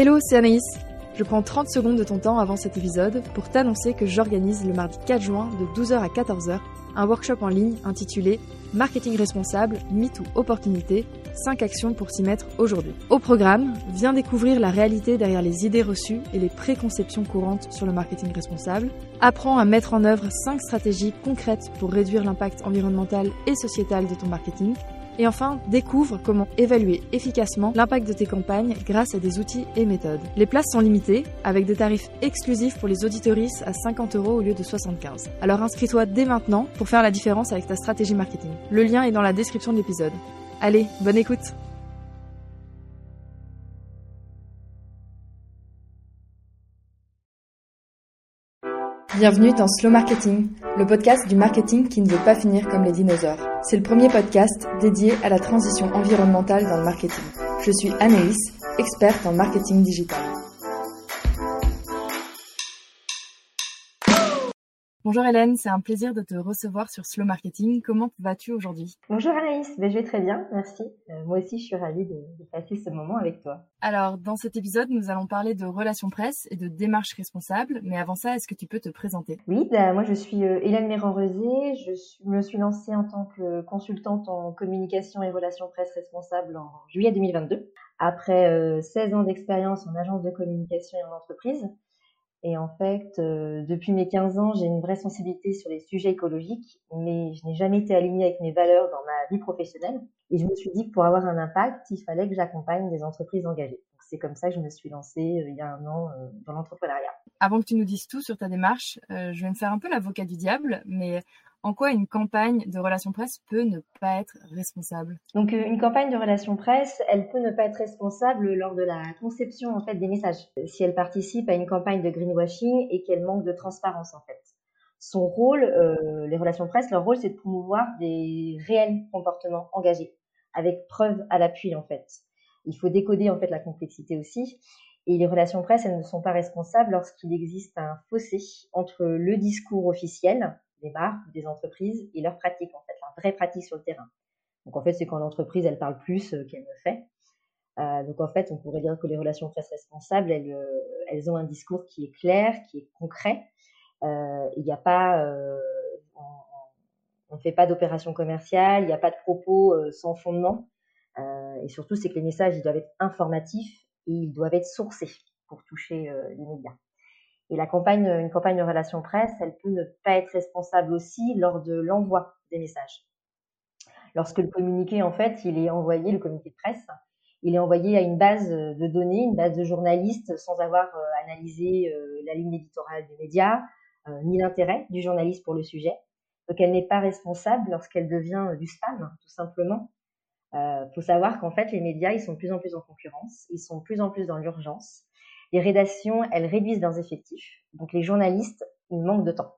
Hello, c'est Anaïs. Je prends 30 secondes de ton temps avant cet épisode pour t'annoncer que j'organise le mardi 4 juin de 12h à 14h un workshop en ligne intitulé Marketing responsable, mythe ou opportunité, 5 actions pour s'y mettre aujourd'hui. Au programme, viens découvrir la réalité derrière les idées reçues et les préconceptions courantes sur le marketing responsable. Apprends à mettre en œuvre 5 stratégies concrètes pour réduire l'impact environnemental et sociétal de ton marketing et enfin, découvre comment évaluer efficacement l'impact de tes campagnes grâce à des outils et méthodes. Les places sont limitées, avec des tarifs exclusifs pour les auditoristes à 50 euros au lieu de 75. Alors inscris-toi dès maintenant pour faire la différence avec ta stratégie marketing. Le lien est dans la description de l'épisode. Allez, bonne écoute Bienvenue dans Slow Marketing, le podcast du marketing qui ne veut pas finir comme les dinosaures. C'est le premier podcast dédié à la transition environnementale dans le marketing. Je suis Anaïs, experte en marketing digital. Bonjour Hélène, c'est un plaisir de te recevoir sur Slow Marketing. Comment vas-tu aujourd'hui? Bonjour Anaïs, ben, je vais très bien, merci. Euh, moi aussi, je suis ravie de, passer ce moment avec toi. Alors, dans cet épisode, nous allons parler de relations presse et de démarches responsables. Mais avant ça, est-ce que tu peux te présenter? Oui, ben, moi je suis euh, Hélène Méran-Rosé. Je me suis lancée en tant que consultante en communication et relations presse responsables en juillet 2022. Après 16 euh, ans d'expérience en agence de communication et en entreprise, et en fait, euh, depuis mes 15 ans, j'ai une vraie sensibilité sur les sujets écologiques, mais je n'ai jamais été alignée avec mes valeurs dans ma vie professionnelle. Et je me suis dit que pour avoir un impact, il fallait que j'accompagne des entreprises engagées. C'est comme ça que je me suis lancée euh, il y a un an euh, dans l'entrepreneuriat. Avant que tu nous dises tout sur ta démarche, je vais me faire un peu l'avocat du diable, mais en quoi une campagne de relations presse peut ne pas être responsable? Donc euh, une campagne de relations presse, elle peut ne pas être responsable lors de la conception en fait des messages. Si elle participe à une campagne de greenwashing et qu'elle manque de transparence en fait. Son rôle, euh, les relations presse, leur rôle c'est de promouvoir des réels comportements engagés avec preuve à l'appui en fait. Il faut décoder en fait la complexité aussi. Et les relations presse, elles ne sont pas responsables lorsqu'il existe un fossé entre le discours officiel des marques des entreprises et leurs pratiques, en fait, leur vraie pratique sur le terrain. Donc en fait, c'est quand l'entreprise, elle parle plus euh, qu'elle ne fait. Euh, donc en fait, on pourrait dire que les relations presse responsables, elles, euh, elles ont un discours qui est clair, qui est concret. Il n'y a pas, on ne fait pas d'opération commerciale, il n'y a pas de propos sans fondement. et surtout, c'est que les messages, ils doivent être informatifs et ils doivent être sourcés pour toucher les médias. Et la campagne, une campagne de relations presse, elle peut ne pas être responsable aussi lors de l'envoi des messages. Lorsque le communiqué, en fait, il est envoyé, le communiqué de presse, il est envoyé à une base de données, une base de journalistes, sans avoir euh, analysé euh, la ligne éditoriale des médias, euh, ni l'intérêt du journaliste pour le sujet. Donc, elle n'est pas responsable lorsqu'elle devient du spam, tout simplement. Il faut savoir qu'en fait, les médias, ils sont de plus en plus en concurrence, ils sont de plus en plus dans l'urgence. Les rédactions, elles réduisent leurs effectifs. Donc les journalistes, ils manquent de temps.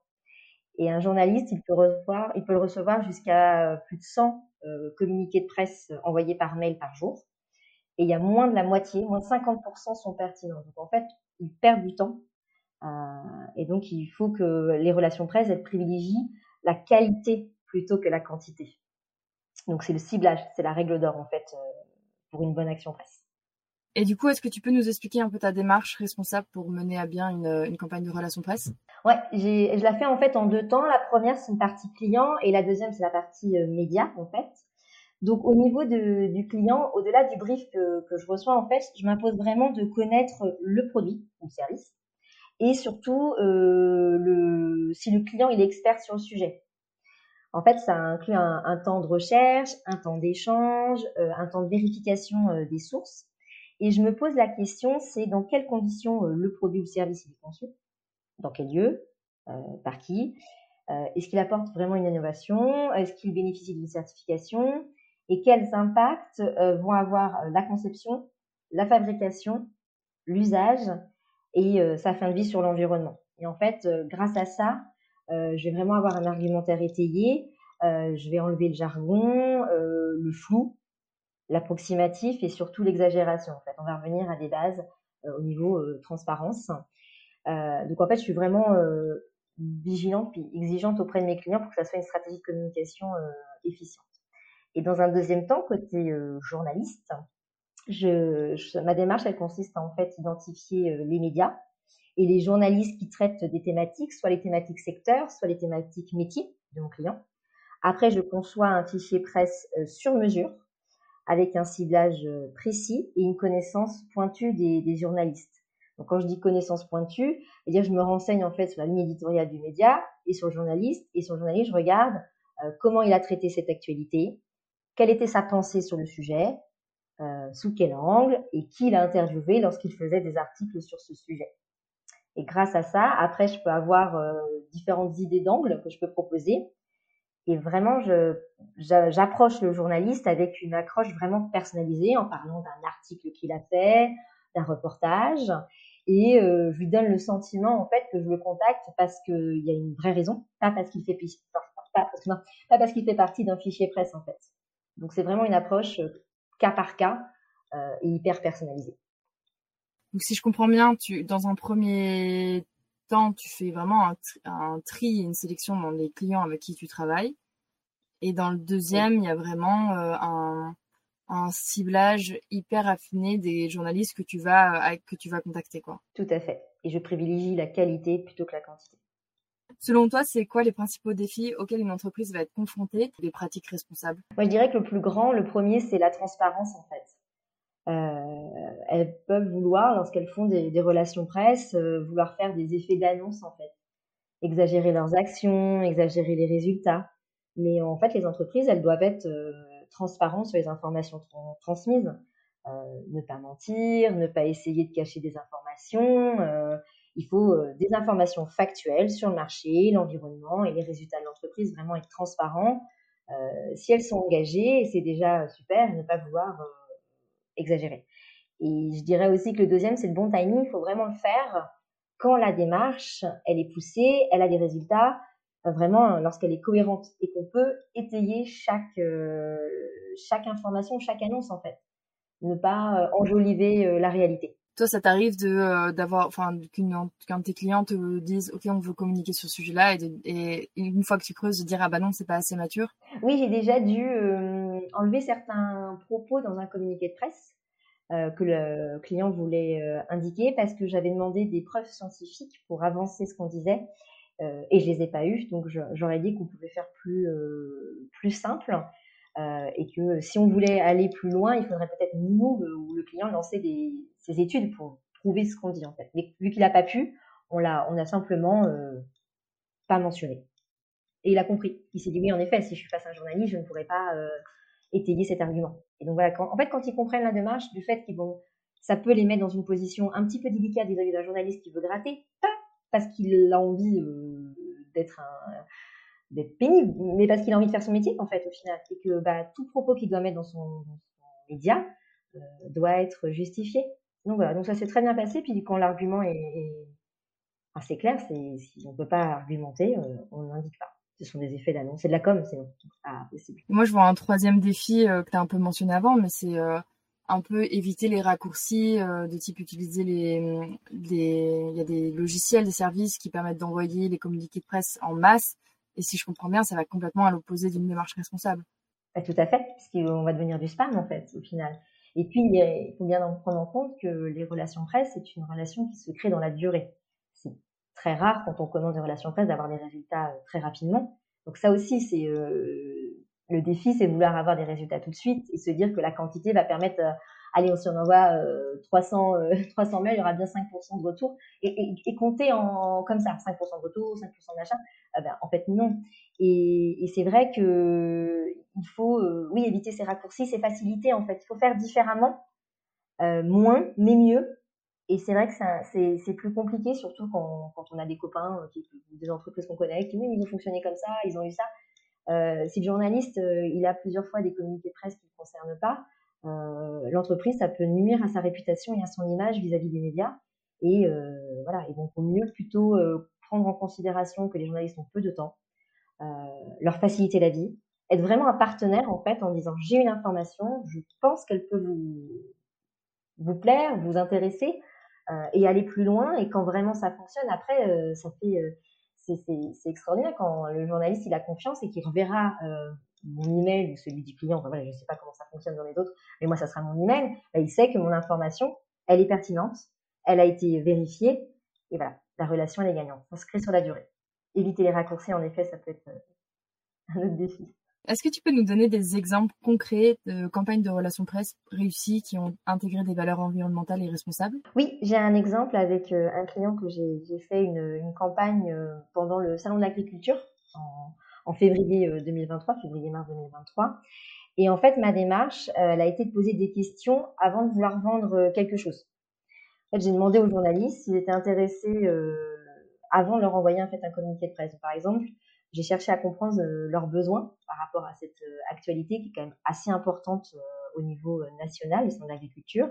Et un journaliste, il peut recevoir, il peut le recevoir jusqu'à euh, plus de 100 euh, communiqués de presse envoyés par mail par jour. Et il y a moins de la moitié, moins de 50% sont pertinents. Donc en fait, ils perdent du temps. Euh, et donc il faut que les relations presse, elles privilégient la qualité plutôt que la quantité. Donc c'est le ciblage, c'est la règle d'or en fait pour une bonne action presse. Et du coup, est-ce que tu peux nous expliquer un peu ta démarche responsable pour mener à bien une, campagne de relations presse? Ouais, je la fais en fait en deux temps. La première, c'est une partie client et la deuxième, c'est la partie euh, média en fait. Donc au niveau du client, au-delà du brief que, je reçois, en fait, je m'impose vraiment de connaître le produit ou le service et surtout euh, le, si le client il est expert sur le sujet. En fait, ça inclut un, temps de recherche, un temps d'échange, euh, un temps de vérification des sources et je me pose la question, c'est dans quelles conditions euh, le produit ou le service est conçu, dans quel lieu, euh, par qui, euh, est-ce qu'il apporte vraiment une innovation, est-ce qu'il bénéficie d'une certification, et quels impacts vont avoir la conception, la fabrication, l'usage et sa fin de vie sur l'environnement. Et en fait, grâce à ça, je vais vraiment avoir un argumentaire étayé, je vais enlever le jargon, le flou, l'approximatif et surtout l'exagération. En fait, on va revenir à des bases euh, au niveau euh, transparence. Euh, donc en fait, je suis vraiment vigilante puis exigeante auprès de mes clients pour que ça soit une stratégie de communication efficiente. Et dans un deuxième temps, côté journaliste, ma démarche, elle consiste à en fait identifier les médias et les journalistes qui traitent des thématiques, soit les thématiques secteurs, soit les thématiques métiers de mon client. Après, je conçois un fichier presse sur mesure avec un ciblage précis et une connaissance pointue des, journalistes. Donc, quand je dis connaissance pointue, c'est-à-dire je me renseigne en fait sur la ligne éditoriale du média et sur le journaliste. Et sur le journaliste, je regarde euh, comment il a traité cette actualité, quelle était sa pensée sur le sujet, euh, sous quel angle et qui l'a interviewé lorsqu'il faisait des articles sur ce sujet. Et grâce à ça, après, je peux avoir euh, différentes idées d'angles que je peux proposer. Et vraiment, j'approche le journaliste avec une accroche vraiment personnalisée en parlant d'un article qu'il a fait, d'un reportage et euh, je lui donne le sentiment en fait que je le contacte parce qu'il y a une vraie raison, pas parce qu'il fait pas, pas parce qu'il fait partie d'un fichier presse en fait. Donc c'est vraiment une approche euh, cas par cas euh, et hyper personnalisée. Donc si je comprends bien, tu dans un premier temps, tu fais vraiment un, un tri, une sélection dans les clients avec qui tu travailles, et dans le deuxième, il y a vraiment un un ciblage hyper affiné des journalistes que tu vas que tu vas contacter quoi. Tout à fait. Et je privilégie la qualité plutôt que la quantité. Selon toi, c'est quoi les principaux défis auxquels une entreprise va être confrontée? Des pratiques responsables? Moi, je dirais que le plus grand, le premier, c'est la transparence en fait. Euh, elles peuvent vouloir, lorsqu'elles font des, relations presse, euh, vouloir faire des effets d'annonce en fait, exagérer leurs actions, exagérer les résultats. Mais en fait, les entreprises, elles doivent être euh, transparent sur les informations transmises. Euh, ne pas mentir, ne pas essayer de cacher des informations. Il faut des informations factuelles sur le marché, l'environnement et les résultats de l'entreprise, vraiment être transparent. si elles sont engagées, c'est déjà super, ne pas vouloir exagérer. Et je dirais aussi que le deuxième, c'est le bon timing. Il faut vraiment le faire quand la démarche, elle est poussée, elle a des résultats, vraiment lorsqu'elle est cohérente et qu'on peut étayer chaque euh, chaque information, chaque annonce en fait, ne pas euh, enjoliver euh, la réalité. Toi, ça t'arrive de d'avoir, enfin, qu'un de tes clients te dise, ok, on veut communiquer sur ce sujet-là, et, une fois que tu creuses, de dire ah bah non, c'est pas assez mature. Oui, j'ai déjà dû enlever certains propos dans un communiqué de presse. Que le client voulait indiquer parce que j'avais demandé des preuves scientifiques pour avancer ce qu'on disait euh, et je les ai pas eues. Donc j'aurais dit qu'on pouvait faire plus euh, plus simple euh, et que si on voulait aller plus loin, il faudrait peut-être nous ou le client lancer ses études pour prouver ce qu'on dit en fait. Mais vu qu'il n'a pas pu, on l'a on a simplement pas mentionné. Et il a compris. Il s'est dit oui, en effet, si je suis face à un journaliste, je ne pourrais pas étayer cet argument. Et donc voilà, en fait, quand ils comprennent la démarche du fait qu'ils vont, ça peut les mettre dans une position un petit peu délicate vis-à-vis d'un journaliste qui veut gratter, parce qu'il a envie euh, d'être d'être pénible, mais parce qu'il a envie de faire son métier en fait au final, et que bah, tout propos qu'il doit mettre dans son, média euh, doit être justifié. Donc voilà, donc ça s'est très bien passé. Puis quand l'argument est, assez clair, c'est si on peut pas argumenter, euh, on n'indique pas. Ce sont des effets d'annonce, c'est de la com, c'est pas possible. Moi, je vois un troisième défi que tu as un peu mentionné avant, mais c'est un peu éviter les raccourcis euh, de type utiliser les, les, il y a des logiciels, des services qui permettent d'envoyer les communiqués de presse en masse. Et si je comprends bien, ça va complètement à l'opposé d'une démarche responsable. Bah, tout à fait, parce qu'on va devenir du spam en fait au final. Et puis il faut bien prendre en compte que les relations presse, c'est une relation qui se crée dans la durée. Très rare quand on commence des relations presse d'avoir des résultats euh, très rapidement. Donc ça aussi, c'est euh, le défi, c'est vouloir avoir des résultats tout de suite et se dire que la quantité va permettre, euh, allez, si on envoie 300, euh, 300 euh, mails, il y aura bien 5% de retour et, compter en comme ça, 5% de retour, 5% de machin. Ah ben, en fait, non. Et, et c'est vrai que il faut, oui, éviter ces raccourcis, ces facilités. En fait, il faut faire différemment, moins, mais mieux. Et c'est vrai que c'est plus compliqué, surtout quand, quand, on a des copains, des entreprises qu'on connaît, qui oui, ils ont fonctionné comme ça, ils ont eu ça. Euh, si le journaliste, euh, il a plusieurs fois des communiqués de presse qui ne concernent pas, euh, l'entreprise, ça peut nuire à sa réputation et à son image vis-à-vis des médias. Et voilà, et donc, au mieux plutôt prendre en considération que les journalistes ont peu de temps, leur faciliter la vie, être vraiment un partenaire en fait en disant j'ai une information, je pense qu'elle peut vous vous plaire, vous intéresser et aller plus loin. Et quand vraiment ça fonctionne, après ça fait c'est extraordinaire quand le journaliste il a confiance et qu'il reverra euh, mon email ou celui du client, enfin, voilà, je ne sais pas comment ça fonctionne dans les autres, mais moi, ça sera mon email, bah, il sait que mon information, elle est pertinente, elle a été vérifiée, et voilà, la relation, elle est gagnante. On se crée sur la durée. Éviter les raccourcis, en effet, ça peut être euh, un autre défi. Est-ce que tu peux nous donner des exemples concrets de campagnes de relations presse réussies qui ont intégré des valeurs environnementales et responsables? Oui, j'ai un exemple avec euh, un client que j'ai fait une, campagne euh, pendant le Salon de l'agriculture en, février 2023, février-mars 2023. Et en fait, ma démarche, elle a été de poser des questions avant de vouloir vendre quelque chose. En fait, j'ai demandé aux journalistes s'ils étaient intéressés avant de leur envoyer en fait un communiqué de presse. Par exemple, j'ai cherché à comprendre euh, leurs besoins par rapport à cette euh, actualité qui est quand même assez importante euh, au niveau national, et de l'agriculture.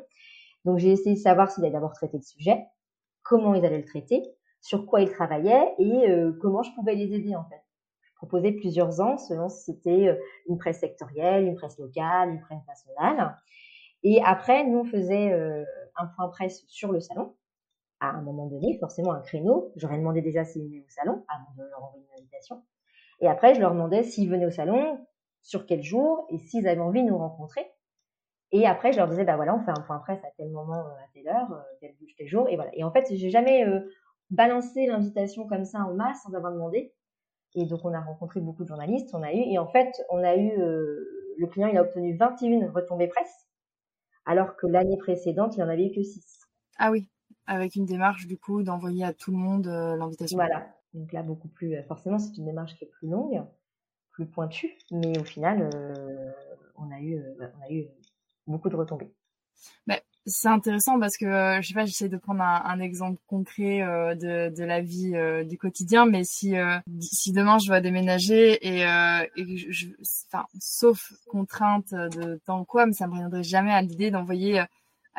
Donc j'ai essayé de savoir s'ils allaient d'abord traiter le sujet, comment ils allaient le traiter, sur quoi ils travaillaient et comment je pouvais les aider en fait. Je proposais plusieurs ans selon si c'était une presse sectorielle, une presse locale, une presse nationale. Et après, nous on faisait un point presse sur le salon à un moment donné, forcément un créneau. J'aurais demandé déjà s'ils venaient au salon avant de leur envoyer Et après, je leur demandais s'ils venaient au salon, sur quel jour et s'ils avaient envie de nous rencontrer. Et après, je leur disais, bah voilà, on fait un point presse à tel moment, euh, à telle heure, euh, tel, tel jour. Et voilà. Et en fait, j'ai jamais euh, balancé l'invitation comme ça en masse sans avoir demandé. Et donc, on a rencontré beaucoup de journalistes, on a eu, et en fait, on a eu, le client, il a obtenu 21 retombées presse, alors que l'année précédente, il en avait eu que 6. Ah oui avec une démarche du coup d'envoyer à tout le monde euh, l'invitation. Voilà. Donc là, beaucoup plus. Euh, forcément, c'est une démarche qui est plus longue, plus pointue, mais au final, euh, on a eu, on a eu beaucoup de retombées. Bah, c'est intéressant parce que je sais pas, j'essaie de prendre un, exemple concret de, de, la vie du quotidien, mais si si demain je dois déménager et, et je, enfin, sauf contrainte de temps quoi, mais ça me reviendrait jamais à l'idée d'envoyer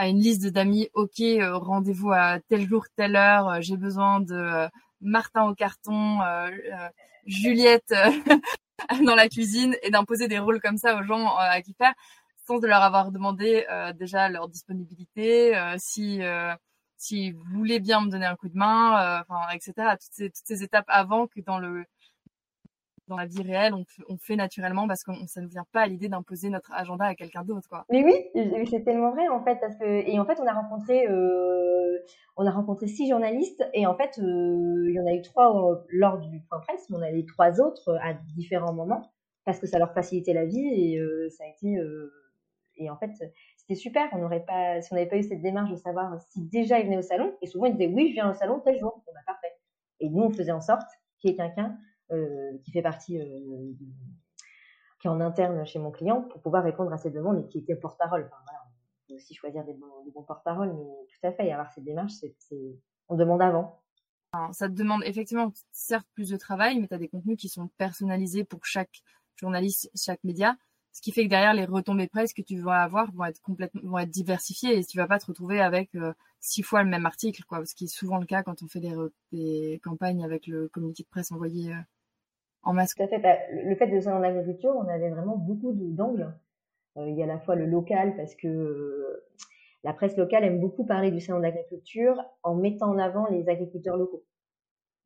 à une liste d'amis, ok, euh, rendez-vous à tel jour, telle heure, euh, j'ai besoin de euh, Martin au carton, Juliette dans la cuisine et d'imposer des rôles comme ça aux gens à qui faire sans de leur avoir demandé déjà leur disponibilité, si si vous voulez bien me donner un coup de main, enfin etc. Toutes ces, toutes ces étapes avant que dans le dans la vie réelle, on, fait naturellement parce que ça ne vient pas à l'idée d'imposer notre agenda à quelqu'un d'autre, quoi. Mais oui, c'est tellement vrai en fait parce que et en fait on a rencontré euh, on a rencontré six journalistes et en fait euh, il y en a eu trois lors du point presse, mais on a eu trois autres à différents moments parce que ça leur facilitait la vie et euh, ça a été et en fait c'était super. On n'aurait pas si on n'avait pas eu cette démarche de savoir si déjà ils venaient au salon et souvent ils disaient oui je viens au salon tel jour, on a parfait. Et nous on faisait en sorte qu'il y ait quelqu'un euh, qui fait partie, euh, qui est en interne chez mon client pour pouvoir répondre à ces demandes et qui était porte-parole. On peut aussi choisir des bons, porte-parole, mais tout à fait, y avoir cette démarche, on demande avant. Ça te demande effectivement, certes, plus de travail, mais tu as des contenus qui sont personnalisés pour chaque journaliste, chaque média. Ce qui fait que derrière, les retombées presse que tu vas avoir vont être complètement, vont être diversifiées et tu vas pas te retrouver avec euh, six fois le même article, quoi. Ce qui est souvent le cas quand on fait des campagnes avec le communiqué de presse envoyé Tout à fait. Bah, le fait de ça en agriculture, on avait vraiment beaucoup d'angles. Euh, il y a à la fois le local parce que euh, la presse locale aime beaucoup parler du salon d'agriculture en mettant en avant les agriculteurs locaux.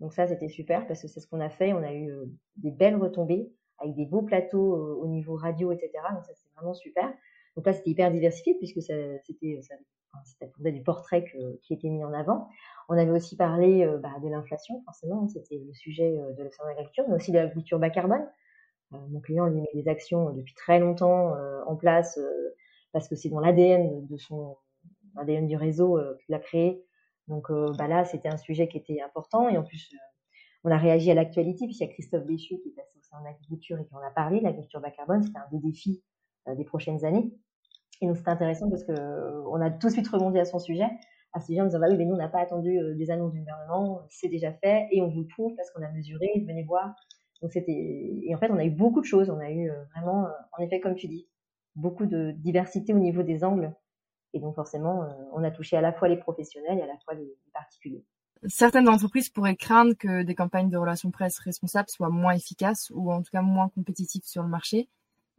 Donc ça, c'était super parce que c'est ce qu'on a fait. On a eu euh, des belles retombées avec des beaux plateaux au niveau radio, etc. Donc ça, c'est vraiment super. Donc là, c'était hyper diversifié puisque c'était c'était pour des portraits qui étaient mis en avant. On avait aussi parlé euh, bah, de l'inflation, forcément, c'était le sujet euh, de l'agriculture, mais aussi de l'agriculture bas carbone. Euh, mon client lui met des actions depuis très longtemps en place parce que c'est dans l'ADN de son du réseau qu'il a créé. Donc bah là, c'était un sujet qui était important et en plus, on a réagi à l'actualité puisqu'il y a Christophe Béchu qui est passé au sein de l'agriculture et qui en a parlé. L'agriculture bas carbone, c'était un des défis des prochaines années. Et donc c'était intéressant parce que on a tout de suite rebondi à son sujet, à ce sujet en disant bah oui, mais nous on n'a pas attendu euh, des annonces du gouvernement, c'est déjà fait et on vous le prouve parce qu'on a mesuré, venez voir. Donc c'était et en fait on a eu beaucoup de choses, on a eu euh, vraiment, euh, en effet comme tu dis, beaucoup de diversité au niveau des angles et donc forcément on a touché à la fois les professionnels et à la fois les particuliers. Certaines entreprises pourraient craindre que des campagnes de relations presse responsables soient moins efficaces ou en tout cas moins compétitives sur le marché.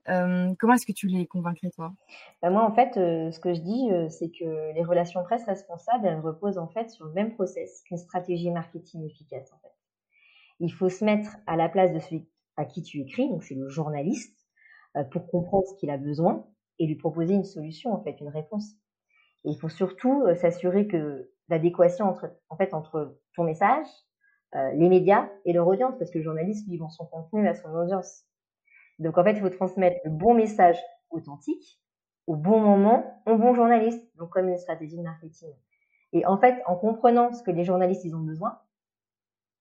Euh, comment est-ce que tu les convaincrais, toi? Bah, Moi, en fait, euh, ce que je dis, euh, c'est que les relations presse responsables, elles reposent en fait sur le même process qu'une stratégie marketing efficace. En fait. Il faut se mettre à la place de celui à qui tu écris, donc c'est le journaliste, pour comprendre ce qu'il a besoin et lui proposer une solution, en fait, une réponse. Et il faut surtout s'assurer que l'adéquation entre, en fait, entre ton message, les médias et leur audience, parce que le journaliste, lui, vend son contenu à son audience. Donc, en fait, il faut transmettre le bon message authentique au bon moment au bon journaliste, donc comme une stratégie de marketing. Et en fait, en comprenant ce que les journalistes ils ont besoin,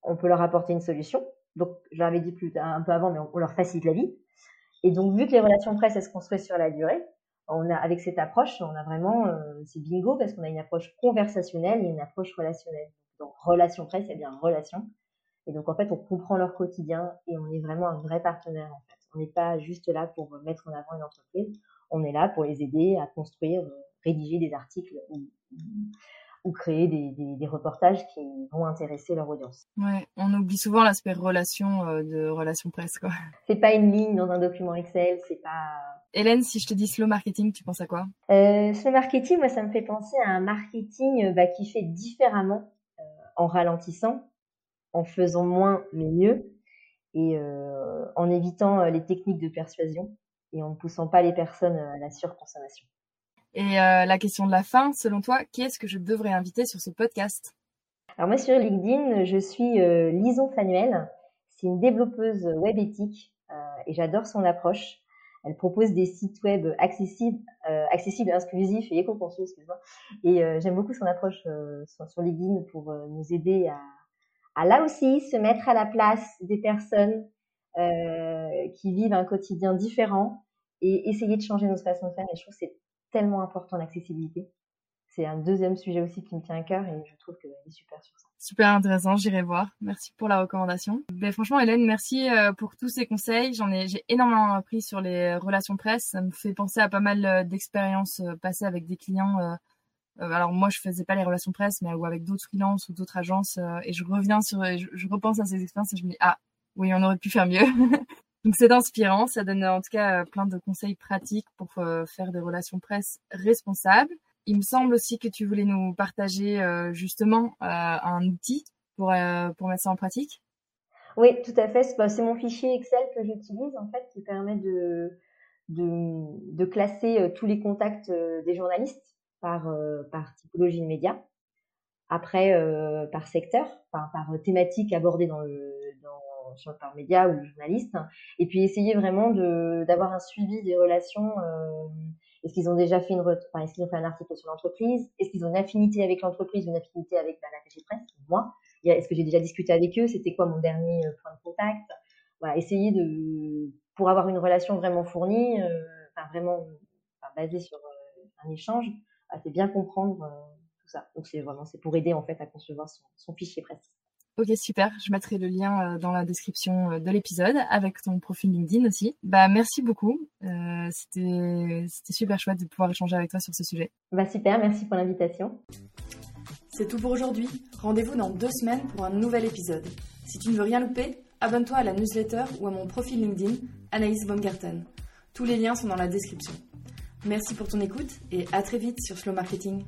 on peut leur apporter une solution. Donc, je l'avais dit un peu avant, mais on, leur facilite la vie. Et donc, vu que les relations presse, elles se construisent sur la durée, on a, avec cette approche, on a vraiment, euh, c'est bingo parce qu'on a une approche conversationnelle et une approche relationnelle. Donc, relation presse, c'est bien relation. Et donc, en fait, on comprend leur quotidien et on est vraiment un vrai partenaire. On n'est pas juste là pour mettre en avant une entreprise. On est là pour les aider à construire, euh, rédiger des articles ou, créer des, reportages qui vont intéresser leur audience. Ouais, on oublie souvent l'aspect relation euh, de relation presse, quoi. C'est pas une ligne dans un document Excel, c'est pas. Hélène, si je te dis slow marketing, tu penses à quoi? Euh, Slow marketing, moi, ça me fait penser à un marketing bah, qui fait différemment en ralentissant, en faisant moins mais mieux, et euh, en évitant euh, les techniques de persuasion et en ne poussant pas les personnes à la surconsommation. Et euh, la question de la fin, selon toi, qui est-ce que je devrais inviter sur ce podcast? Alors moi sur LinkedIn, je suis Lison Fanuel. C'est une développeuse web éthique et j'adore son approche. Elle propose des sites web accessibles, accessibles, inclusifs et éco-conçus, excuse-moi. Et j'aime beaucoup son approche sur, sur, LinkedIn pour nous aider à, à là aussi se mettre à la place des personnes euh, qui vivent un quotidien différent et essayer de changer nos façons de faire. Et je trouve que c'est tellement important l'accessibilité. C'est un deuxième sujet aussi qui me tient à cœur et je trouve qu'elle est super sur ça. Super intéressant, j'irai voir. Merci pour la recommandation. Ben, franchement, Hélène, merci euh, pour tous ces conseils. J'en ai, j'ai énormément appris sur les relations presse. Ça me fait penser à pas mal euh, d'expériences passées avec des clients alors moi, je faisais pas les relations presse, mais ou avec d'autres freelances ou d'autres agences, euh, et je reviens sur, je, repense à ces expériences et je me dis ah oui, on aurait pu faire mieux. Donc c'est inspirant, ça donne en tout cas euh, plein de conseils pratiques pour faire des relations presse responsables. Il me semble aussi que tu voulais nous partager justement un outil pour pour mettre ça en pratique. Oui, tout à fait. C'est mon fichier Excel que j'utilise en fait qui permet de de, de classer tous les contacts des journalistes par, euh, par typologie de médias, après euh, par secteur, par, par thématique abordée dans par média ou journaliste, et puis essayer vraiment d'avoir un suivi des relations. Euh, est-ce qu'ils ont déjà fait une, enfin, est-ce qu'ils ont fait un article sur l'entreprise? Est-ce qu'ils ont une affinité avec l'entreprise, une affinité avec bah, la de presse Moi, est-ce que j'ai déjà discuté avec eux? C'était quoi mon dernier point de contact? Voilà, essayer de pour avoir une relation vraiment fournie, enfin vraiment basée sur un échange, à bien comprendre euh, tout ça. Donc c'est vraiment c'est pour aider en fait à concevoir son, fichier presse. Ok, super. Je mettrai le lien euh, dans la description euh, de l'épisode avec ton profil LinkedIn aussi. Bah, merci beaucoup. c'était, c'était super chouette de pouvoir échanger avec toi sur ce sujet. Bah, super. Merci pour l'invitation. C'est tout pour aujourd'hui. Rendez-vous dans deux semaines pour un nouvel épisode. Si tu ne veux rien louper, abonne-toi à la newsletter ou à mon profil LinkedIn, Anaïs Baumgarten. Tous les liens sont dans la description. Merci pour ton écoute et à très vite sur Slow Marketing.